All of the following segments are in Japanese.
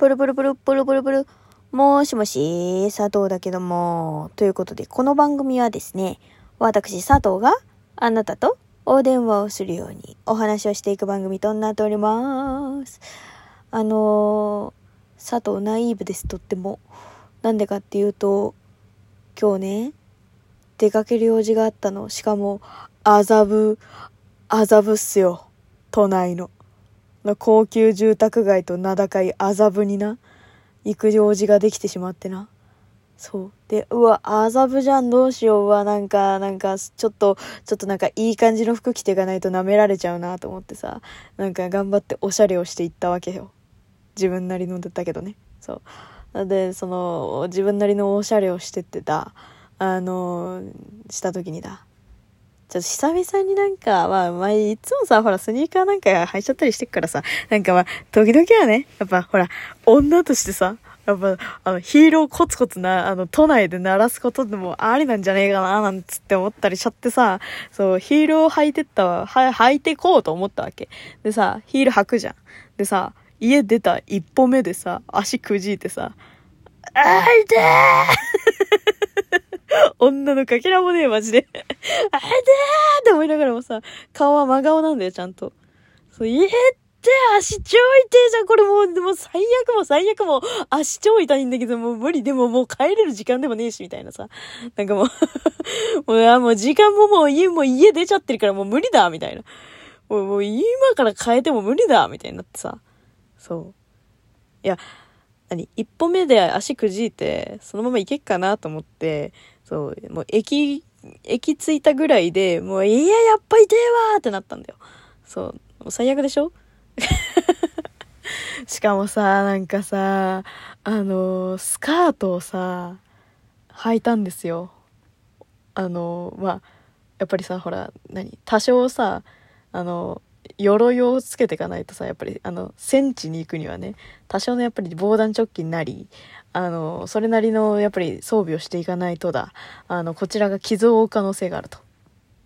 プルプルプルプルプルプル。もしもし、佐藤だけども。ということで、この番組はですね、私佐藤があなたとお電話をするようにお話をしていく番組となっております。あのー、佐藤ナイーブです、とっても。なんでかっていうと、今日ね、出かける用事があったの。しかも、麻布、麻布っすよ。都内の。高級住宅街と名高い麻布にな、行く用事ができてしまってな。そう。で、うわ、麻布じゃん、どうしよう。うわ、なんか、なんか、ちょっと、ちょっとなんかいい感じの服着ていかないと舐められちゃうなと思ってさ、なんか頑張っておしゃれをしていったわけよ。自分なりのだったけどね。そう。で、その、自分なりのおしゃれをしてってた、あの、した時にだ。ちょっと久々になんか、まあ、まあ、いつもさ、ほら、スニーカーなんか履いちゃったりしてっからさ、なんかまあ、時々はね、やっぱほら、女としてさ、やっぱ、あの、ヒールをコツコツな、あの、都内で鳴らすことでもありなんじゃねえかな、なんつって思ったりしちゃってさ、そう、ヒールを履いてったわ、は、履いてこうと思ったわけ。でさ、ヒール履くじゃん。でさ、家出た一歩目でさ、足くじいてさ、あいてー 女のかけらもねえ、マジで。あれでーって思いながらもさ、顔は真顔なんだよ、ちゃんと。そう、言えって足超痛いじゃん、これもう、でも最悪も最悪も、足超痛いんだけど、もう無理、でももう帰れる時間でもねえし、みたいなさ。なんかもう もう、もう時間ももう家、もう家出ちゃってるからもう無理だ、みたいな。もう、もう今から変えても無理だ、みたいになってさ。そう。いや、何？一歩目で足くじいて、そのまま行けっかなと思って、そう、もう駅、駅着いたぐらいで、もう、いや、やっぱ痛えわーってなったんだよ。そう、もう最悪でしょ？しかもさ、なんかさ、あのスカートをさ、履いたんですよ。あのまあ、やっぱりさ、ほら、何？多少さ、あの鎧をつけていかないとさ、やっぱり、あの、戦地に行くにはね、多少のやっぱり防弾チョッキになり、あの、それなりのやっぱり装備をしていかないとだ、あの、こちらが傷を負う可能性があると。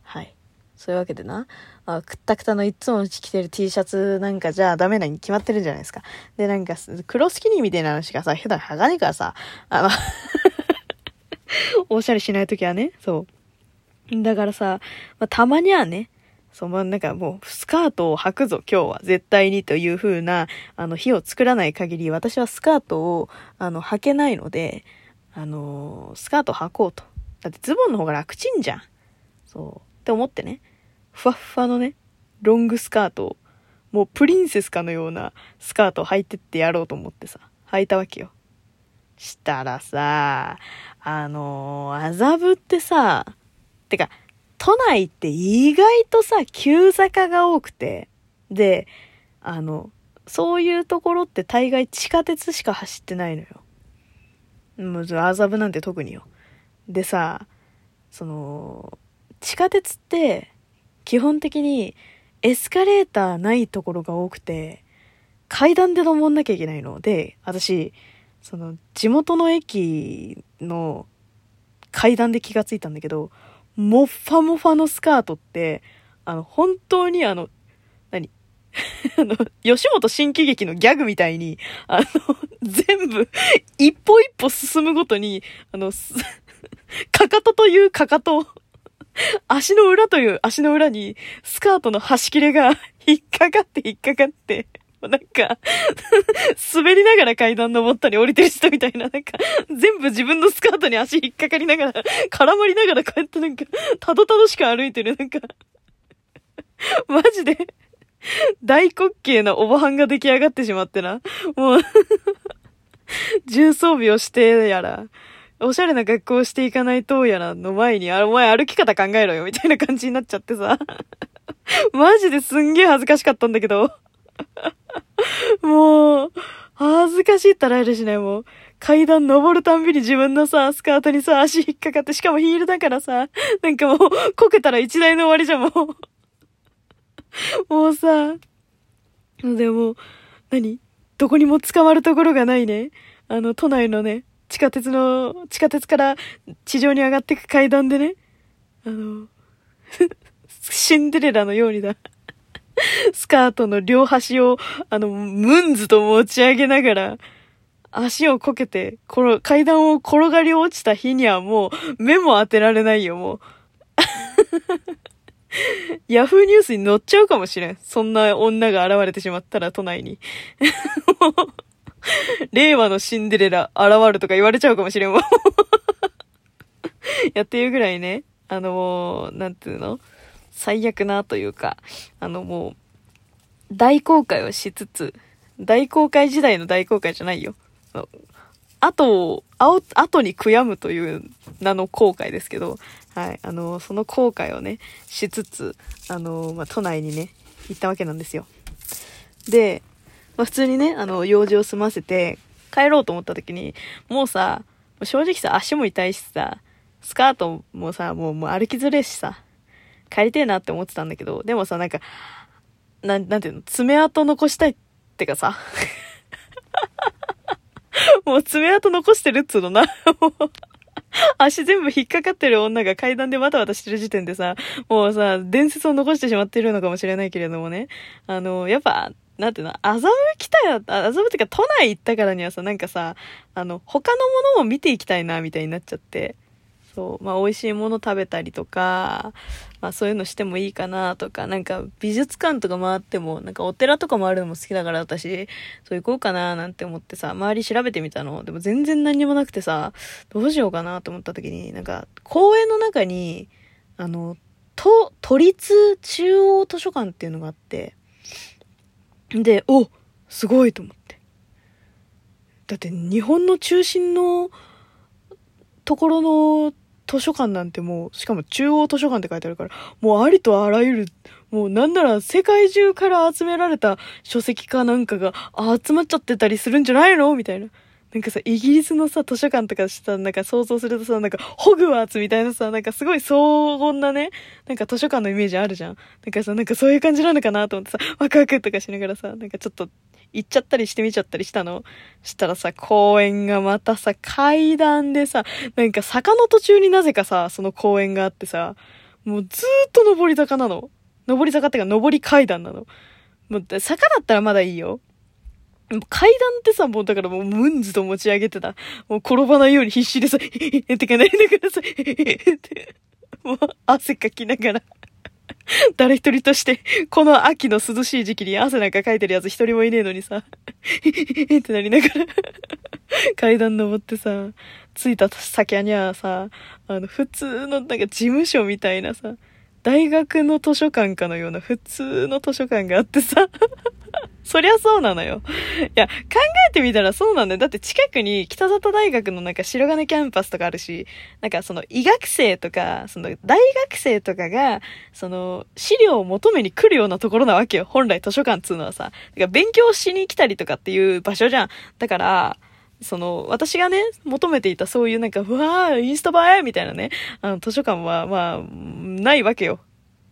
はい。そういうわけでな、あくったくたのいつも着てる T シャツなんかじゃダメなに決まってるじゃないですか。で、なんか、黒スキニーみたいなのしかさ、普段剥がねえからさ、あの おしゃれしないときはね、そう。だからさ、まあ、たまにはね、そう、まあ、なんかもう、スカートを履くぞ、今日は、絶対にという風な、あの、日を作らない限り、私はスカートを、あの、履けないので、あのスカート履こうと。だってズボンの方が楽ちんじゃん。そう。って思ってね、ふわっふわのね、ロングスカートを、もうプリンセスかのようなスカートを履いてってやろうと思ってさ、履いたわけよ。したらさ、あの麻布ってさ、てか、都内って意外とさ、急坂が多くて、で、あの、そういうところって大概地下鉄しか走ってないのよ。もう、麻布なんて特によ。でさ、その、地下鉄って、基本的にエスカレーターないところが多くて、階段で登んなきゃいけないので、私、その、地元の駅の階段で気がついたんだけど、もっファもファのスカートって、あの、本当にあの、何？あの、吉本新喜劇のギャグみたいに、あの、全部、一歩一歩進むごとに、あの、かかとというかかと、足の裏という足の裏に、スカートの端切れが引っかかって引っかかって、なんか滑りながら階段登ったり降りてる人みたいな、なんか、全部自分のスカートに足引っかかりながら、絡まりながらこうやってなんか、たどたどしく歩いてる、なんかマジで大滑稽なおばはんが出来上がってしまってな。もう重装備をしてやら、おしゃれな格好をしていかないとやらの前に、あ、お前歩き方考えろよ、みたいな感じになっちゃってさ。マジですんげえ恥ずかしかったんだけど。もう、恥ずかしいったらえるしね、もう。階段登るたんびに自分のさ、スカートにさ、足引っかかって、しかもヒールだからさ、なんかもう、こけたら一台の終わりじゃん、もう。もうさ、でも、何？どこにも捕まるところがないね。あの、都内のね、地下鉄の、地下鉄から地上に上がっていく階段でね、あの、シンデレラのようにだ。スカートの両端を、あの、ムンズと持ち上げながら、足をこけて、この階段を転がり落ちた日にはもう目も当てられないよ、もう。ヤフーニュースに載っちゃうかもしれん。そんな女が現れてしまったら都内に。令和のシンデレラ現るとか言われちゃうかもしれんわ。やっていうぐらいね、あのもう、なんていうの？最悪なというか、あのもう、大公開をしつつ、大公開時代の大公開じゃないよ。後を、後に悔やむという名の後悔ですけど、はい、あの、その後悔をね、しつつ、あの、まあ、都内にね、行ったわけなんですよ。で、まあ、普通にね、あの、用事を済ませて、帰ろうと思った時に、もうさ、正直さ、足も痛いしさ、スカートもさ、もう、もう歩きづれしさ、帰りてえなって思ってたんだけど、でもさ、なんか、なん、なんていうの、爪痕残したいってかさ、もう爪痕残してるっつうのな。足全部引っかかってる女が階段でわたわたしてる時点でさ、もうさ、伝説を残してしまってるのかもしれないけれどもね。あの、やっぱ、なんていうの、麻布来たよ、麻布っていうか都内行ったからにはさ、なんかさ、あの、他のものも見ていきたいな、みたいになっちゃって。そう、まあ美味しいもの食べたりとか、まあそういうのしてもいいかなとか、なんか美術館とか回っても、なんかお寺とか回るのも好きだから私、そう行こうかななんて思ってさ、周り調べてみたの。でも全然何にもなくてさ、どうしようかなと思った時に、なんか公園の中に、あの、都、都立中央図書館っていうのがあって、で、おすごいと思って。だって日本の中心のところの図書館なんてもう、しかも中央図書館って書いてあるから、もうありとあらゆる、もうなんなら世界中から集められた書籍かなんかが集まっちゃってたりするんじゃないの？みたいな。なんかさ、イギリスのさ、図書館とかした、なんか想像するとさ、なんか、ホグワーツみたいなさ、なんかすごい荘厳なね、なんか図書館のイメージあるじゃん。なんかさ、なんかそういう感じなのかなと思ってさ、ワクワクとかしながらさ、なんかちょっと、行っちゃったりしてみちゃったりしたの？したらさ、公園がまたさ、階段でさ、なんか坂の途中になぜかさ、その公園があってさ、もうずーっと登り坂なの。登り坂ってか登り階段なの。もう、坂だったらまだいいよ。階段ってさ、もうだからもうムンズと持ち上げてた。もう転ばないように必死でさ、えってかないでください。って、もう汗かきながら。誰一人として、この秋の涼しい時期に汗なんかかいてるやつ一人もいねえのにさ、ってなりながら階段登ってさ、着いた先にはさ、あの、普通のなんか事務所みたいなさ、大学の図書館かのような普通の図書館があってさ。そりゃそうなのよ。いや、考えてみたらそうなんだよ。だって近くに北里大学のなんか白金キャンパスとかあるし、なんかその医学生とか、その大学生とかが、その資料を求めに来るようなところなわけよ。本来図書館っつうのはさ。だから勉強しに来たりとかっていう場所じゃん。だから、その、私がね、求めていたそういうなんか、うわー、インスタ映えみたいなね、あの、図書館は、まあ、ないわけよ。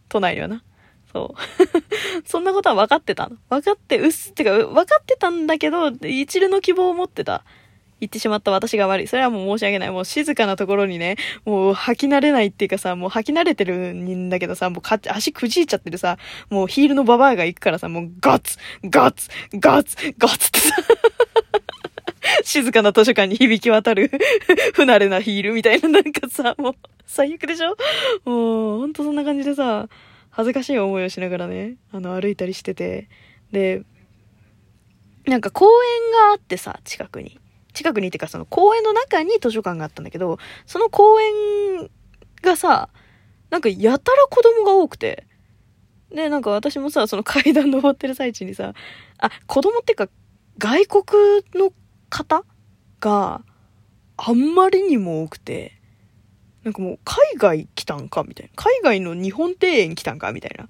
都内にはな。そう。そんなことは分かってたの。分かって、うっす、ってか、分かってたんだけど、一縷の希望を持ってた。言ってしまった私が悪い。それはもう申し訳ない。もう静かなところにね、もう吐き慣れないっていうかさ、もう吐き慣れてるんだけどさ、もうか足くじいちゃってるさ、もうヒールのババアが行くからさ、もうガツガツガツガツってさ、静かな図書館に響き渡る 不慣れなヒールみたいななんかさ、もう最悪でしょもう、ほんとそんな感じでさ、恥ずかしい思いをしながらね、あの、歩いたりしてて、で、なんか公園があってさ、近くに。近くにってかその公園の中に図書館があったんだけど、その公園がさ、なんかやたら子供が多くて、で、なんか私もさ、その階段登ってる最中にさ、あ、子供ってか外国の方があんまりにも多くて、なんかもう海外来たんかみたいな。海外の日本庭園来たんかみたいな。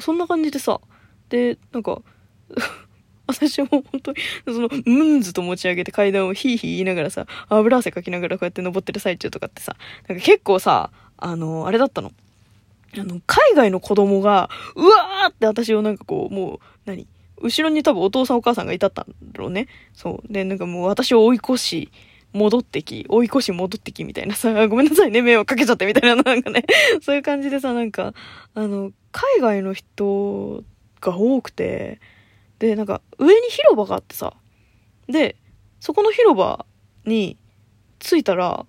そんな感じでさ。で、なんか 私も本当に、その、ムンズと持ち上げて階段をヒーヒー言いながらさ、油汗かきながらこうやって登ってる最中とかってさ、なんか結構さ、あの、あれだったの。あの、海外の子供が、うわーって私をなんかこう、もう、何？後ろに多分お父さんお母さんがいたったんだろうね。そう。で、なんかもう私を追い越し、戻ってき、追い越し戻ってきみたいなさ、ごめんなさいね、迷惑かけちゃってみたいな、なんかね、そういう感じでさ、なんか、あの、海外の人が多くて、で、なんか、上に広場があってさ、で、そこの広場に着いたら、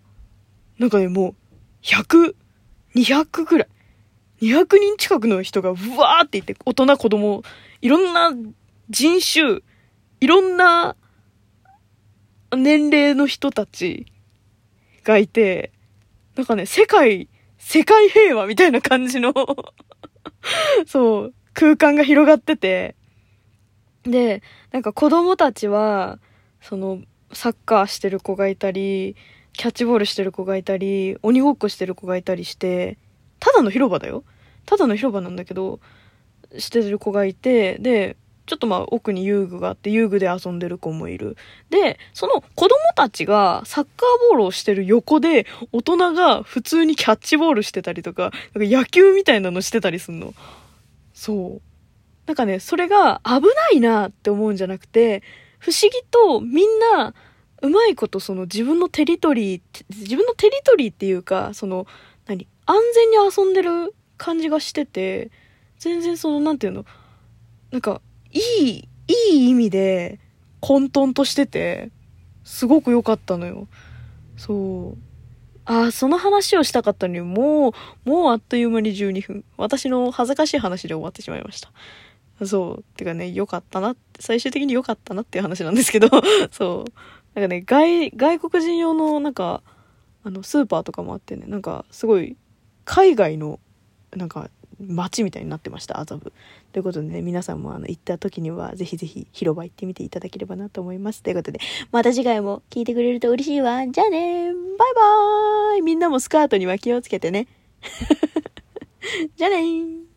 なんかね、もう、100、200ぐらい。200人近くの人がうわーって言って、大人、子供、いろんな人種、いろんな年齢の人たちがいて、なんかね、世界、世界平和みたいな感じの そう、空間が広がってて、で、なんか子供たちは、その、サッカーしてる子がいたり、キャッチボールしてる子がいたり、鬼ごっこしてる子がいたりして、ただの広場だよ。ただの広場なんだけど、してる子がいて、で、ちょっとまあ奥に遊具があって遊具で遊んでる子もいる。で、その子供たちがサッカーボールをしてる横で大人が普通にキャッチボールしてたりとか、なんか野球みたいなのしてたりすんの。そう。なんかね、それが危ないなって思うんじゃなくて、不思議とみんなうまいことその自分のテリトリー、自分のテリトリーっていうか、その、何安全に遊んでる感じがしてて、全然その、なんていうの、なんか、いい、いい意味で混沌としてて、すごく良かったのよ。そう。ああ、その話をしたかったのに、もう、もうあっという間に12分。私の恥ずかしい話で終わってしまいました。そう。てかね、良かったなって、最終的に良かったなっていう話なんですけど、そう。なんかね、外、外国人用のなんか、あの、スーパーとかもあってね、なんか、すごい、海外の、なんか、街みたいになってました、麻布。ということでね、皆さんもあの、行った時には、ぜひぜひ広場行ってみていただければなと思います。ということで、また次回も聞いてくれると嬉しいわ。じゃあねバイバーイみんなもスカートには気をつけてね。じゃあねー